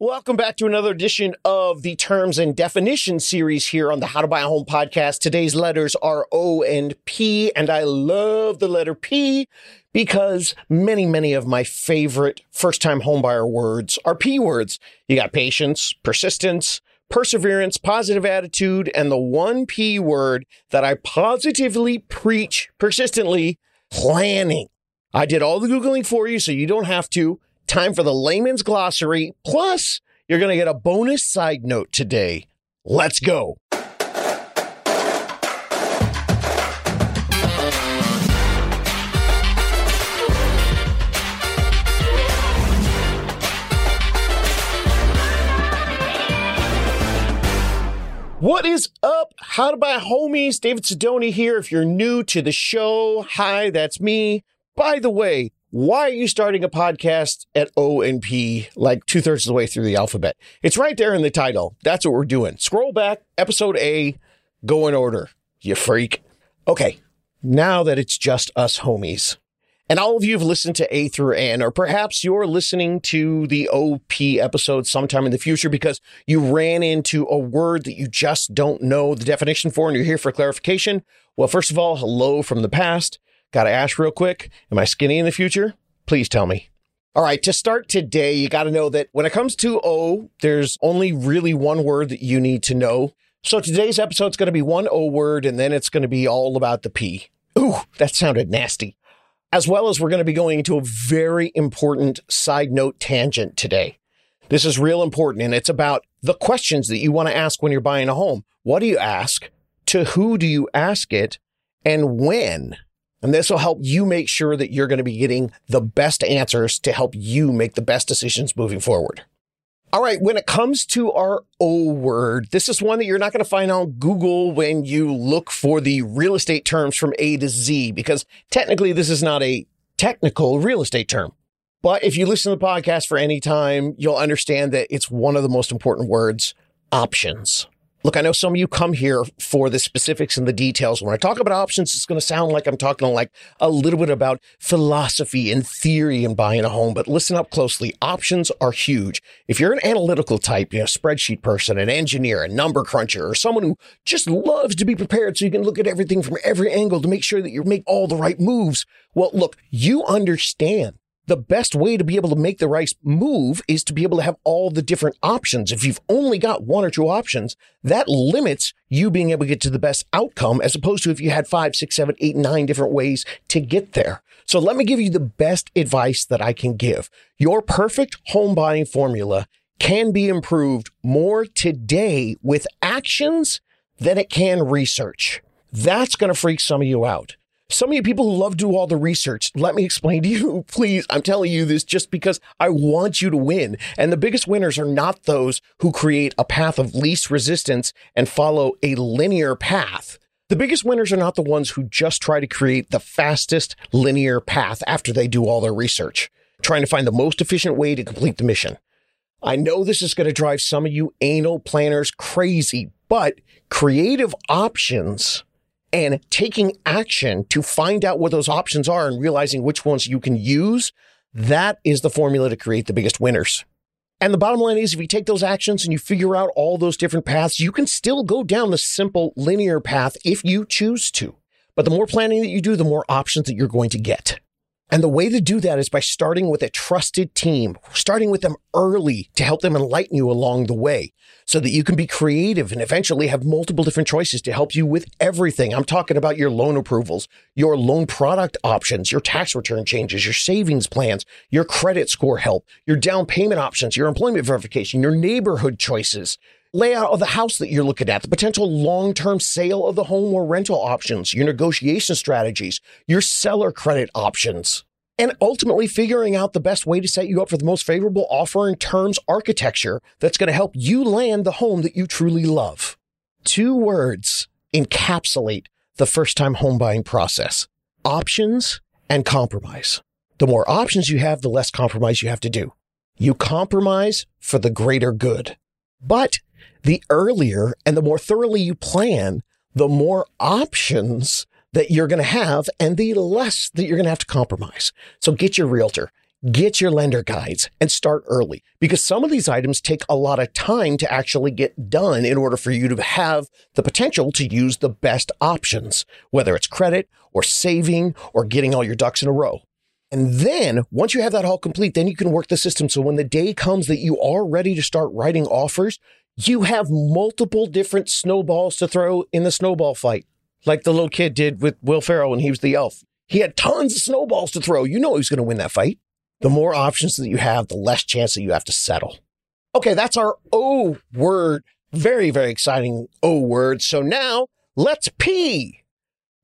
Welcome back to another edition of the Terms and Definitions series here on the How to Buy a Home podcast. Today's letters are O and P, and I love the letter P because many, many of my favorite first time homebuyer words are P words. You got patience, persistence, perseverance, positive attitude, and the one P word that I positively preach persistently planning. I did all the Googling for you so you don't have to. Time for the layman's glossary. Plus, you're going to get a bonus side note today. Let's go. What is up? How to buy homies? David Sidoni here. If you're new to the show, hi, that's me. By the way, why are you starting a podcast at O and P like two thirds of the way through the alphabet? It's right there in the title. That's what we're doing. Scroll back, episode A, go in order, you freak. Okay, now that it's just us homies, and all of you have listened to A through N, or perhaps you're listening to the OP episode sometime in the future because you ran into a word that you just don't know the definition for and you're here for clarification. Well, first of all, hello from the past. Got to ask real quick Am I skinny in the future? Please tell me. All right, to start today, you got to know that when it comes to O, there's only really one word that you need to know. So today's episode is going to be one O word, and then it's going to be all about the P. Ooh, that sounded nasty. As well as we're going to be going into a very important side note tangent today. This is real important, and it's about the questions that you want to ask when you're buying a home. What do you ask? To who do you ask it? And when? And this will help you make sure that you're going to be getting the best answers to help you make the best decisions moving forward. All right, when it comes to our O word, this is one that you're not going to find on Google when you look for the real estate terms from A to Z, because technically this is not a technical real estate term. But if you listen to the podcast for any time, you'll understand that it's one of the most important words options. Look, I know some of you come here for the specifics and the details. When I talk about options, it's going to sound like I'm talking like a little bit about philosophy and theory and buying a home, but listen up closely. Options are huge. If you're an analytical type, you know, spreadsheet person, an engineer, a number cruncher, or someone who just loves to be prepared so you can look at everything from every angle to make sure that you make all the right moves. Well, look, you understand the best way to be able to make the rice move is to be able to have all the different options. If you've only got one or two options, that limits you being able to get to the best outcome as opposed to if you had five, six, seven, eight, nine different ways to get there. So let me give you the best advice that I can give. Your perfect home buying formula can be improved more today with actions than it can research. That's going to freak some of you out. Some of you people who love to do all the research, let me explain to you, please. I'm telling you this just because I want you to win. And the biggest winners are not those who create a path of least resistance and follow a linear path. The biggest winners are not the ones who just try to create the fastest linear path after they do all their research, trying to find the most efficient way to complete the mission. I know this is going to drive some of you anal planners crazy, but creative options and taking action to find out what those options are and realizing which ones you can use, that is the formula to create the biggest winners. And the bottom line is if you take those actions and you figure out all those different paths, you can still go down the simple linear path if you choose to. But the more planning that you do, the more options that you're going to get. And the way to do that is by starting with a trusted team, starting with them early to help them enlighten you along the way so that you can be creative and eventually have multiple different choices to help you with everything. I'm talking about your loan approvals, your loan product options, your tax return changes, your savings plans, your credit score help, your down payment options, your employment verification, your neighborhood choices, layout of the house that you're looking at, the potential long term sale of the home or rental options, your negotiation strategies, your seller credit options, and ultimately figuring out the best way to set you up for the most favorable offer and terms architecture that's going to help you land the home that you truly love. Two words encapsulate the first time home buying process options and compromise. The more options you have, the less compromise you have to do. You compromise for the greater good. But the earlier and the more thoroughly you plan, the more options that you're going to have and the less that you're going to have to compromise. So get your realtor, get your lender guides and start early because some of these items take a lot of time to actually get done in order for you to have the potential to use the best options, whether it's credit or saving or getting all your ducks in a row. And then once you have that all complete, then you can work the system. So when the day comes that you are ready to start writing offers, you have multiple different snowballs to throw in the snowball fight, like the little kid did with Will Ferrell when he was the elf. He had tons of snowballs to throw. You know he was going to win that fight the more options that you have, the less chance that you have to settle. Okay, that's our O word. Very, very exciting O word. So now let's P.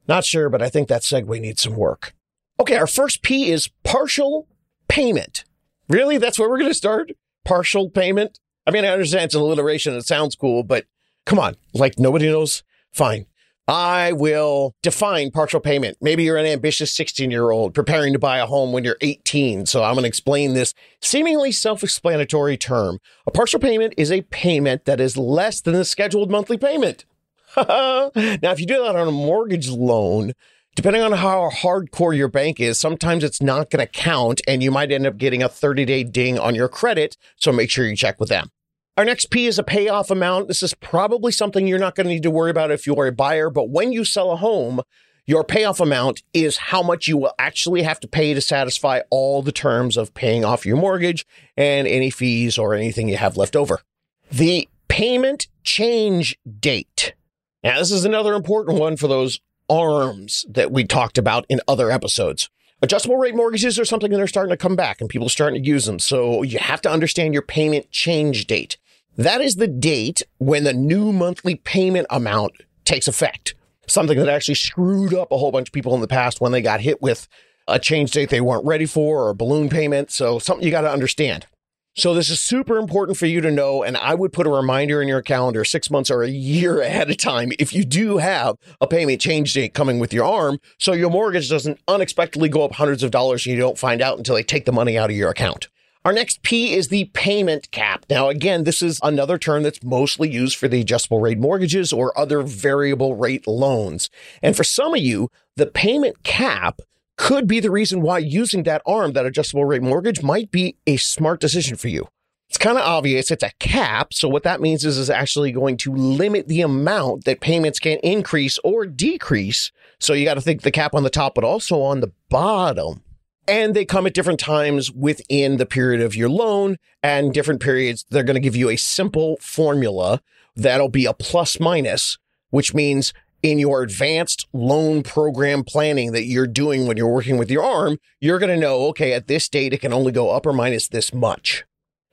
Not sure, but I think that segue needs some work. Okay, our first P is partial payment. Really? That's where we're going to start? Partial payment? I mean, I understand it's an alliteration. It sounds cool, but come on. Like nobody knows? Fine. I will define partial payment. Maybe you're an ambitious 16 year old preparing to buy a home when you're 18. So I'm going to explain this seemingly self explanatory term. A partial payment is a payment that is less than the scheduled monthly payment. now, if you do that on a mortgage loan, depending on how hardcore your bank is, sometimes it's not going to count and you might end up getting a 30 day ding on your credit. So make sure you check with them. Our next P is a payoff amount. This is probably something you're not going to need to worry about if you are a buyer, but when you sell a home, your payoff amount is how much you will actually have to pay to satisfy all the terms of paying off your mortgage and any fees or anything you have left over. The payment change date. Now, this is another important one for those arms that we talked about in other episodes. Adjustable rate mortgages are something that are starting to come back and people are starting to use them. So you have to understand your payment change date. That is the date when the new monthly payment amount takes effect. Something that actually screwed up a whole bunch of people in the past when they got hit with a change date they weren't ready for or a balloon payment. So something you got to understand. So this is super important for you to know. And I would put a reminder in your calendar six months or a year ahead of time if you do have a payment change date coming with your arm. So your mortgage doesn't unexpectedly go up hundreds of dollars and you don't find out until they take the money out of your account. Our next P is the payment cap. Now, again, this is another term that's mostly used for the adjustable rate mortgages or other variable rate loans. And for some of you, the payment cap could be the reason why using that arm, that adjustable rate mortgage might be a smart decision for you. It's kind of obvious. It's a cap. So what that means is is actually going to limit the amount that payments can increase or decrease. So you got to think the cap on the top, but also on the bottom. And they come at different times within the period of your loan and different periods. They're going to give you a simple formula that'll be a plus minus, which means in your advanced loan program planning that you're doing when you're working with your arm, you're going to know, okay, at this date, it can only go up or minus this much.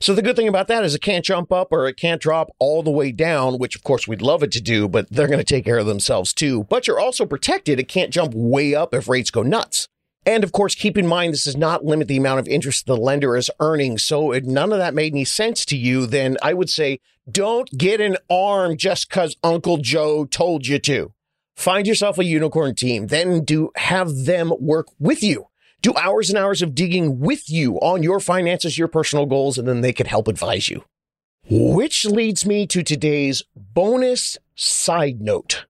So the good thing about that is it can't jump up or it can't drop all the way down, which of course we'd love it to do, but they're going to take care of themselves too. But you're also protected. It can't jump way up if rates go nuts. And of course, keep in mind, this does not limit the amount of interest the lender is earning. So if none of that made any sense to you, then I would say don't get an arm just because Uncle Joe told you to. Find yourself a unicorn team, then do have them work with you. Do hours and hours of digging with you on your finances, your personal goals, and then they can help advise you. Which leads me to today's bonus side note.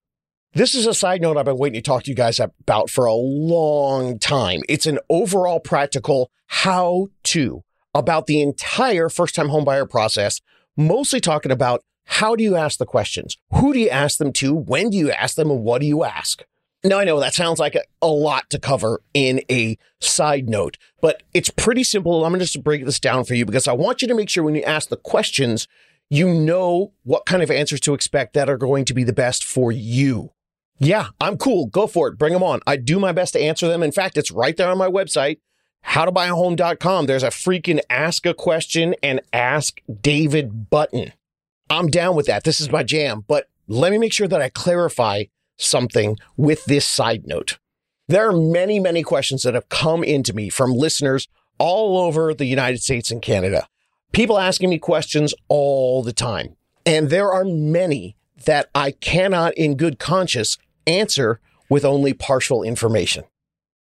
This is a side note I've been waiting to talk to you guys about for a long time. It's an overall practical how to about the entire first time homebuyer process, mostly talking about how do you ask the questions? Who do you ask them to? When do you ask them? And what do you ask? Now, I know that sounds like a, a lot to cover in a side note, but it's pretty simple. I'm going to just break this down for you because I want you to make sure when you ask the questions, you know what kind of answers to expect that are going to be the best for you. Yeah, I'm cool. Go for it. Bring them on. I do my best to answer them. In fact, it's right there on my website, howtobuyahome.com. There's a freaking ask a question and ask David button. I'm down with that. This is my jam. But let me make sure that I clarify something with this side note. There are many, many questions that have come into me from listeners all over the United States and Canada. People asking me questions all the time. And there are many that I cannot, in good conscience, answer with only partial information.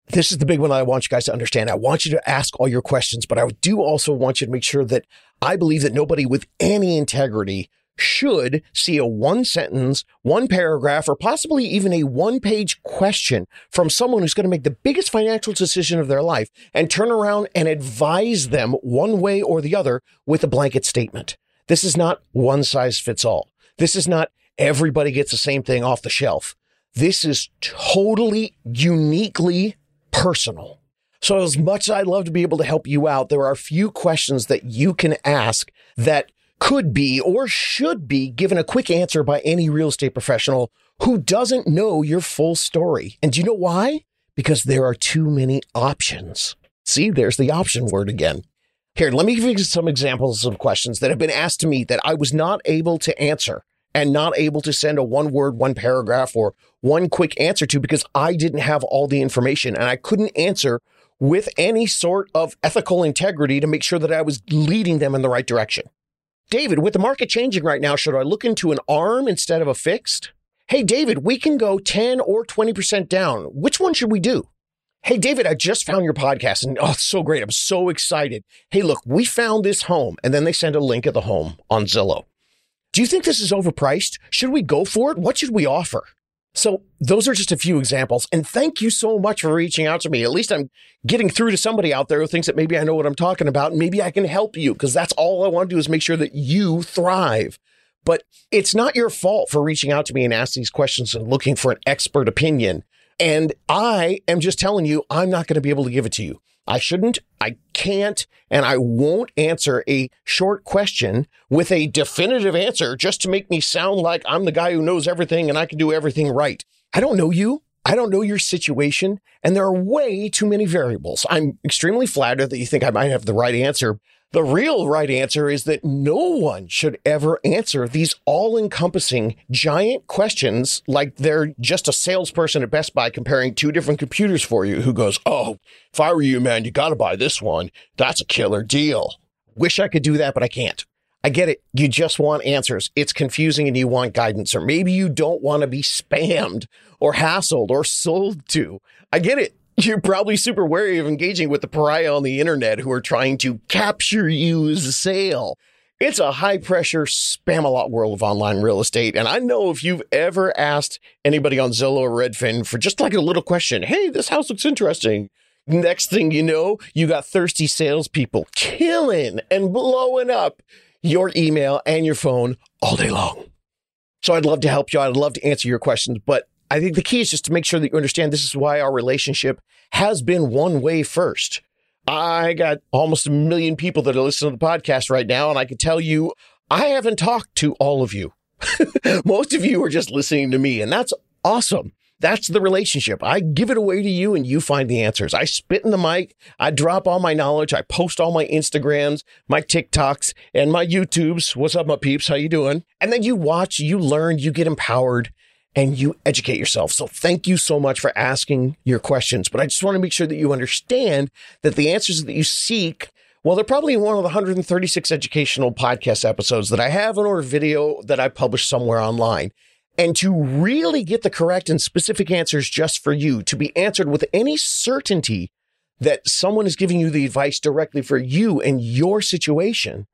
This is the big one I want you guys to understand. I want you to ask all your questions, but I do also want you to make sure that I believe that nobody with any integrity should see a one sentence, one paragraph, or possibly even a one page question from someone who's going to make the biggest financial decision of their life and turn around and advise them one way or the other with a blanket statement. This is not one size fits all. This is not everybody gets the same thing off the shelf. This is totally uniquely personal. So as much as I'd love to be able to help you out, there are a few questions that you can ask that could be or should be given a quick answer by any real estate professional who doesn't know your full story. And do you know why? Because there are too many options. See, there's the option word again. Here, let me give you some examples of questions that have been asked to me that I was not able to answer and not able to send a one word, one paragraph, or one quick answer to because I didn't have all the information and I couldn't answer with any sort of ethical integrity to make sure that I was leading them in the right direction. David, with the market changing right now, should I look into an arm instead of a fixed? Hey, David, we can go 10 or 20% down. Which one should we do? Hey, David, I just found your podcast and oh, it's so great. I'm so excited. Hey, look, we found this home. And then they send a link of the home on Zillow. Do you think this is overpriced? Should we go for it? What should we offer? So those are just a few examples. And thank you so much for reaching out to me. At least I'm getting through to somebody out there who thinks that maybe I know what I'm talking about. And maybe I can help you because that's all I want to do is make sure that you thrive. But it's not your fault for reaching out to me and asking these questions and looking for an expert opinion. And I am just telling you, I'm not going to be able to give it to you. I shouldn't, I can't, and I won't answer a short question with a definitive answer just to make me sound like I'm the guy who knows everything and I can do everything right. I don't know you. I don't know your situation, and there are way too many variables. I'm extremely flattered that you think I might have the right answer, the real right answer is that no one should ever answer these all encompassing giant questions like they're just a salesperson at Best Buy comparing two different computers for you who goes, Oh, if I were you, man, you got to buy this one. That's a killer deal. Wish I could do that, but I can't. I get it. You just want answers. It's confusing and you want guidance, or maybe you don't want to be spammed or hassled or sold to. I get it you're probably super wary of engaging with the pariah on the internet who are trying to capture you as a sale. It's a high pressure spam a lot world of online real estate. And I know if you've ever asked anybody on Zillow or Redfin for just like a little question, hey, this house looks interesting. Next thing you know, you got thirsty salespeople killing and blowing up your email and your phone all day long. So I'd love to help you. I'd love to answer your questions, but I think the key is just to make sure that you understand this is why our relationship has been one way first. I got almost a million people that are listening to the podcast right now, and I can tell you, I haven't talked to all of you. Most of you are just listening to me, and that's awesome. That's the relationship. I give it away to you and you find the answers. I spit in the mic. I drop all my knowledge. I post all my Instagrams, my TikToks, and my YouTubes. What's up, my peeps? How you doing? And then you watch, you learn, you get empowered, and you educate yourself. So thank you so much for asking your questions. But I just want to make sure that you understand that the answers that you seek, well, they're probably in one of the 136 educational podcast episodes that I have in or video that I publish somewhere online. And to really get the correct and specific answers just for you, to be answered with any certainty that someone is giving you the advice directly for you and your situation,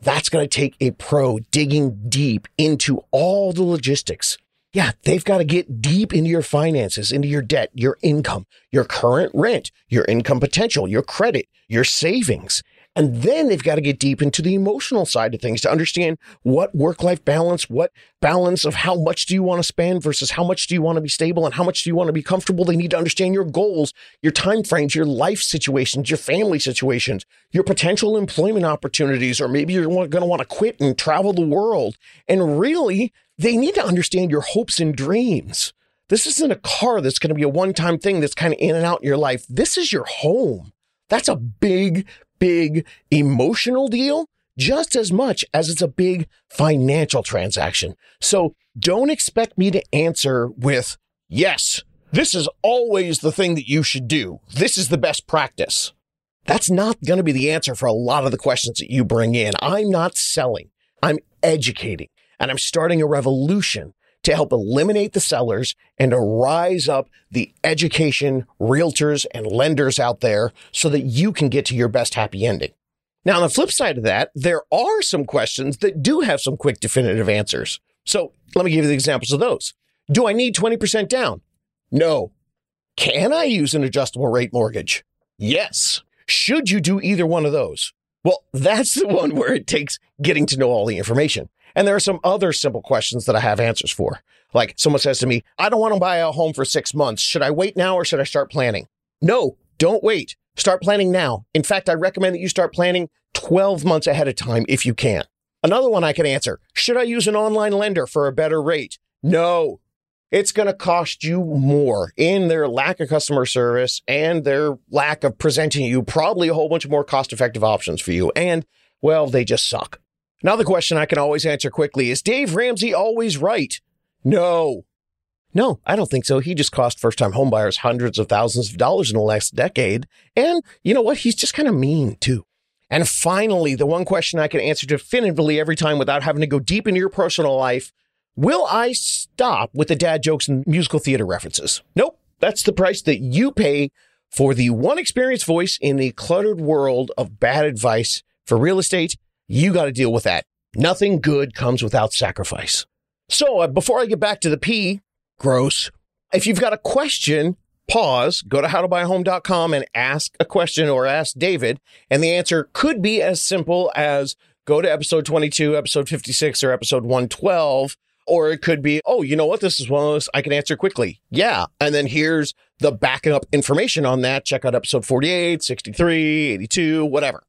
that's going to take a pro digging deep into all the logistics yeah, they've got to get deep into your finances, into your debt, your income, your current rent, your income potential, your credit, your savings. And then they've got to get deep into the emotional side of things to understand what work life balance, what balance of how much do you want to spend versus how much do you want to be stable and how much do you want to be comfortable. They need to understand your goals, your time frames, your life situations, your family situations, your potential employment opportunities, or maybe you're going to want to quit and travel the world. And really, they need to understand your hopes and dreams. This isn't a car that's going to be a one time thing that's kind of in and out in your life. This is your home. That's a big, big emotional deal just as much as it's a big financial transaction. So don't expect me to answer with, yes, this is always the thing that you should do. This is the best practice. That's not going to be the answer for a lot of the questions that you bring in. I'm not selling. I'm educating and I'm starting a revolution to help eliminate the sellers and to rise up the education realtors and lenders out there so that you can get to your best happy ending. Now, on the flip side of that, there are some questions that do have some quick definitive answers. So let me give you the examples of those. Do I need 20% down? No. Can I use an adjustable rate mortgage? Yes. Should you do either one of those? Well, that's the one where it takes getting to know all the information. And there are some other simple questions that I have answers for. Like someone says to me, I don't want to buy a home for six months. Should I wait now or should I start planning? No, don't wait. Start planning now. In fact, I recommend that you start planning 12 months ahead of time if you can. Another one I can answer. Should I use an online lender for a better rate? No. It's going to cost you more in their lack of customer service and their lack of presenting you probably a whole bunch of more cost effective options for you. And well, they just suck. Another question I can always answer quickly is Dave Ramsey always right? No. No, I don't think so. He just cost first time homebuyers hundreds of thousands of dollars in the last decade. And you know what? He's just kind of mean too. And finally, the one question I can answer definitively every time without having to go deep into your personal life Will I stop with the dad jokes and musical theater references? Nope. That's the price that you pay for the one experienced voice in the cluttered world of bad advice for real estate. You got to deal with that. Nothing good comes without sacrifice. So uh, before I get back to the P, gross. If you've got a question, pause, go to howtobuyahome.com and ask a question or ask David. And the answer could be as simple as go to episode 22, episode 56, or episode 112 or it could be, oh, you know what? This is one of those I can answer quickly. Yeah. And then here's the backup information on that. Check out episode 48, 63, 82, whatever.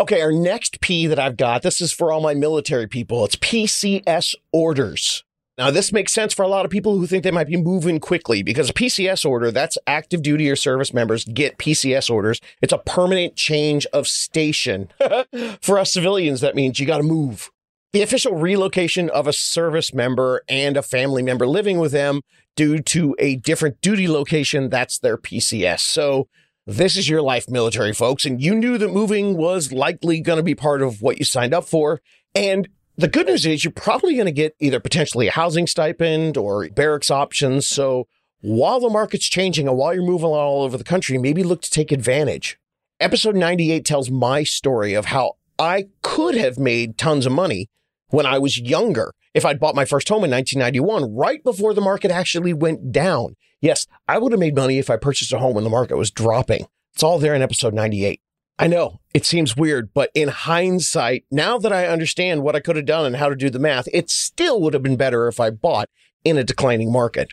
Okay. Our next P that I've got, this is for all my military people. It's PCS orders. Now, this makes sense for a lot of people who think they might be moving quickly because a PCS order, that's active duty or service members get PCS orders. It's a permanent change of station. for us civilians, that means you got to move the official relocation of a service member and a family member living with them due to a different duty location. That's their PCS. So this is your life, military folks. And you knew that moving was likely going to be part of what you signed up for. And the good news is you're probably going to get either potentially a housing stipend or barracks options. So while the market's changing and while you're moving all over the country, maybe look to take advantage. Episode 98 tells my story of how I could have made tons of money when I was younger. If I'd bought my first home in 1991, right before the market actually went down. Yes, I would have made money if I purchased a home when the market was dropping. It's all there in episode 98. I know it seems weird, but in hindsight, now that I understand what I could have done and how to do the math, it still would have been better if I bought in a declining market.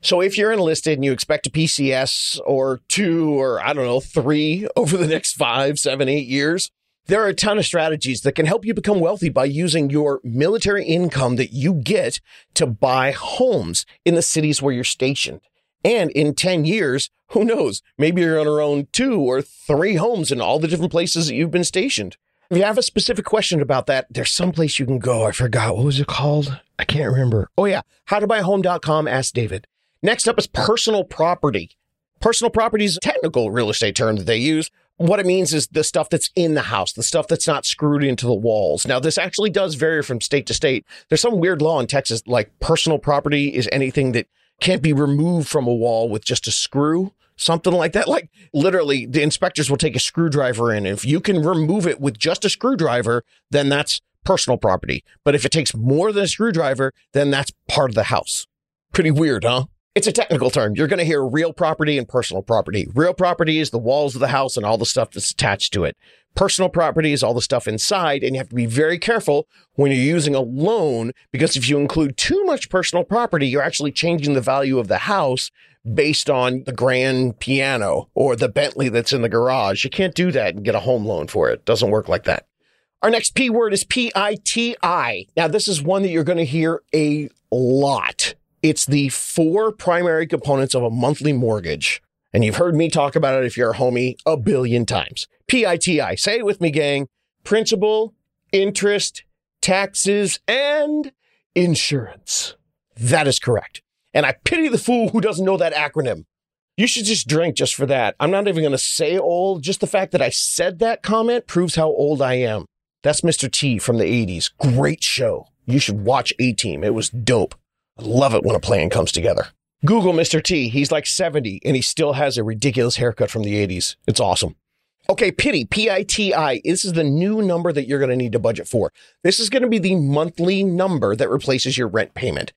So if you're enlisted and you expect a PCS or two or I don't know, three over the next five, seven, eight years, there are a ton of strategies that can help you become wealthy by using your military income that you get to buy homes in the cities where you're stationed. And in 10 years, who knows? Maybe you're going to own two or three homes in all the different places that you've been stationed. If you have a specific question about that, there's some place you can go. I forgot. What was it called? I can't remember. Oh, yeah. Howtobuyahome.com. Ask David. Next up is personal property. Personal property is a technical real estate term that they use what it means is the stuff that's in the house, the stuff that's not screwed into the walls. Now, this actually does vary from state to state. There's some weird law in Texas, like personal property is anything that can't be removed from a wall with just a screw, something like that. Like literally, the inspectors will take a screwdriver in. If you can remove it with just a screwdriver, then that's personal property. But if it takes more than a screwdriver, then that's part of the house. Pretty weird, huh? It's a technical term. You're going to hear real property and personal property. Real property is the walls of the house and all the stuff that's attached to it. Personal property is all the stuff inside, and you have to be very careful when you're using a loan because if you include too much personal property, you're actually changing the value of the house based on the grand piano or the Bentley that's in the garage. You can't do that and get a home loan for it. it doesn't work like that. Our next P word is P I T I. Now, this is one that you're going to hear a lot it's the four primary components of a monthly mortgage. And you've heard me talk about it if you're a homie a billion times. PITI. Say it with me, gang. Principal, interest, taxes, and insurance. That is correct. And I pity the fool who doesn't know that acronym. You should just drink just for that. I'm not even going to say old. Just the fact that I said that comment proves how old I am. That's Mr. T from the 80s. Great show. You should watch A Team. It was dope. I love it when a plan comes together. Google Mr. T. He's like 70 and he still has a ridiculous haircut from the 80s. It's awesome. Okay, pity, P I T I. This is the new number that you're going to need to budget for. This is going to be the monthly number that replaces your rent payment.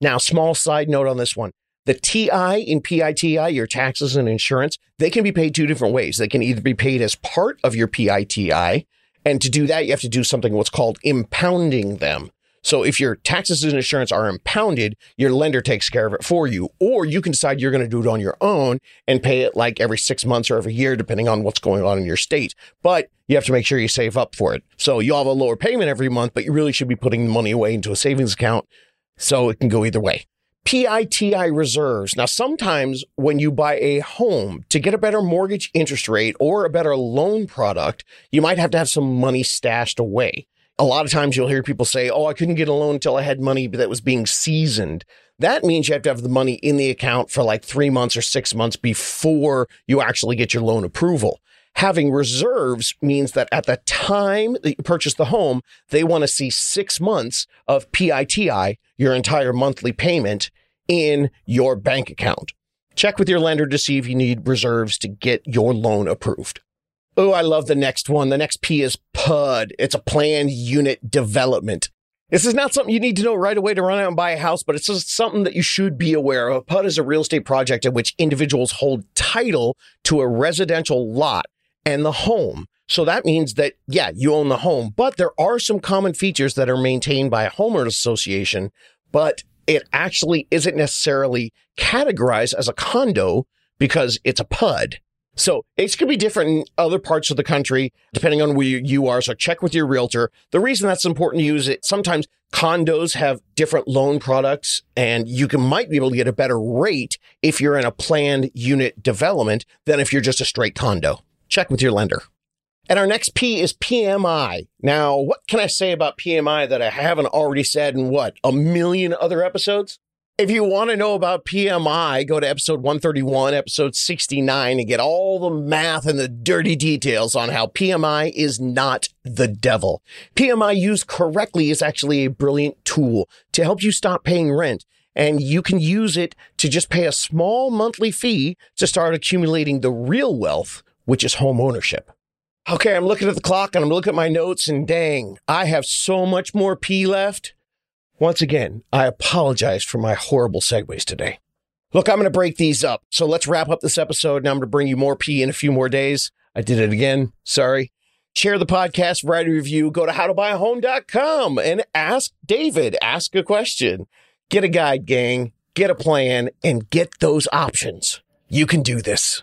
Now, small side note on this one. The TI in PITI, your taxes and insurance, they can be paid two different ways. They can either be paid as part of your PITI, and to do that, you have to do something what's called impounding them. So if your taxes and insurance are impounded, your lender takes care of it for you. Or you can decide you're going to do it on your own and pay it like every six months or every year, depending on what's going on in your state. But you have to make sure you save up for it. So you'll have a lower payment every month, but you really should be putting the money away into a savings account. So it can go either way. PITI reserves. Now, sometimes when you buy a home to get a better mortgage interest rate or a better loan product, you might have to have some money stashed away a lot of times you'll hear people say, Oh, I couldn't get a loan until I had money that was being seasoned. That means you have to have the money in the account for like three months or six months before you actually get your loan approval. Having reserves means that at the time that you purchase the home, they want to see six months of PITI, your entire monthly payment in your bank account. Check with your lender to see if you need reserves to get your loan approved. Oh, I love the next one. The next P is PUD. It's a planned unit development. This is not something you need to know right away to run out and buy a house, but it's just something that you should be aware of. PUD is a real estate project in which individuals hold title to a residential lot and the home. So that means that, yeah, you own the home, but there are some common features that are maintained by a homeowners association, but it actually isn't necessarily categorized as a condo because it's a PUD. So it's going to be different in other parts of the country, depending on where you are. So check with your realtor. The reason that's important to use it, sometimes condos have different loan products and you can might be able to get a better rate if you're in a planned unit development than if you're just a straight condo. Check with your lender. And our next P is PMI. Now, what can I say about PMI that I haven't already said in what, a million other episodes? If you want to know about PMI, go to episode 131, episode 69, and get all the math and the dirty details on how PMI is not the devil. PMI used correctly is actually a brilliant tool to help you stop paying rent. And you can use it to just pay a small monthly fee to start accumulating the real wealth, which is home ownership. Okay, I'm looking at the clock and I'm looking at my notes, and dang, I have so much more P left. Once again, I apologize for my horrible segues today. Look, I'm going to break these up. So let's wrap up this episode. Now I'm going to bring you more P in a few more days. I did it again. Sorry. Share the podcast, write a review, go to howtobuyahome.com and ask David, ask a question. Get a guide, gang, get a plan, and get those options. You can do this.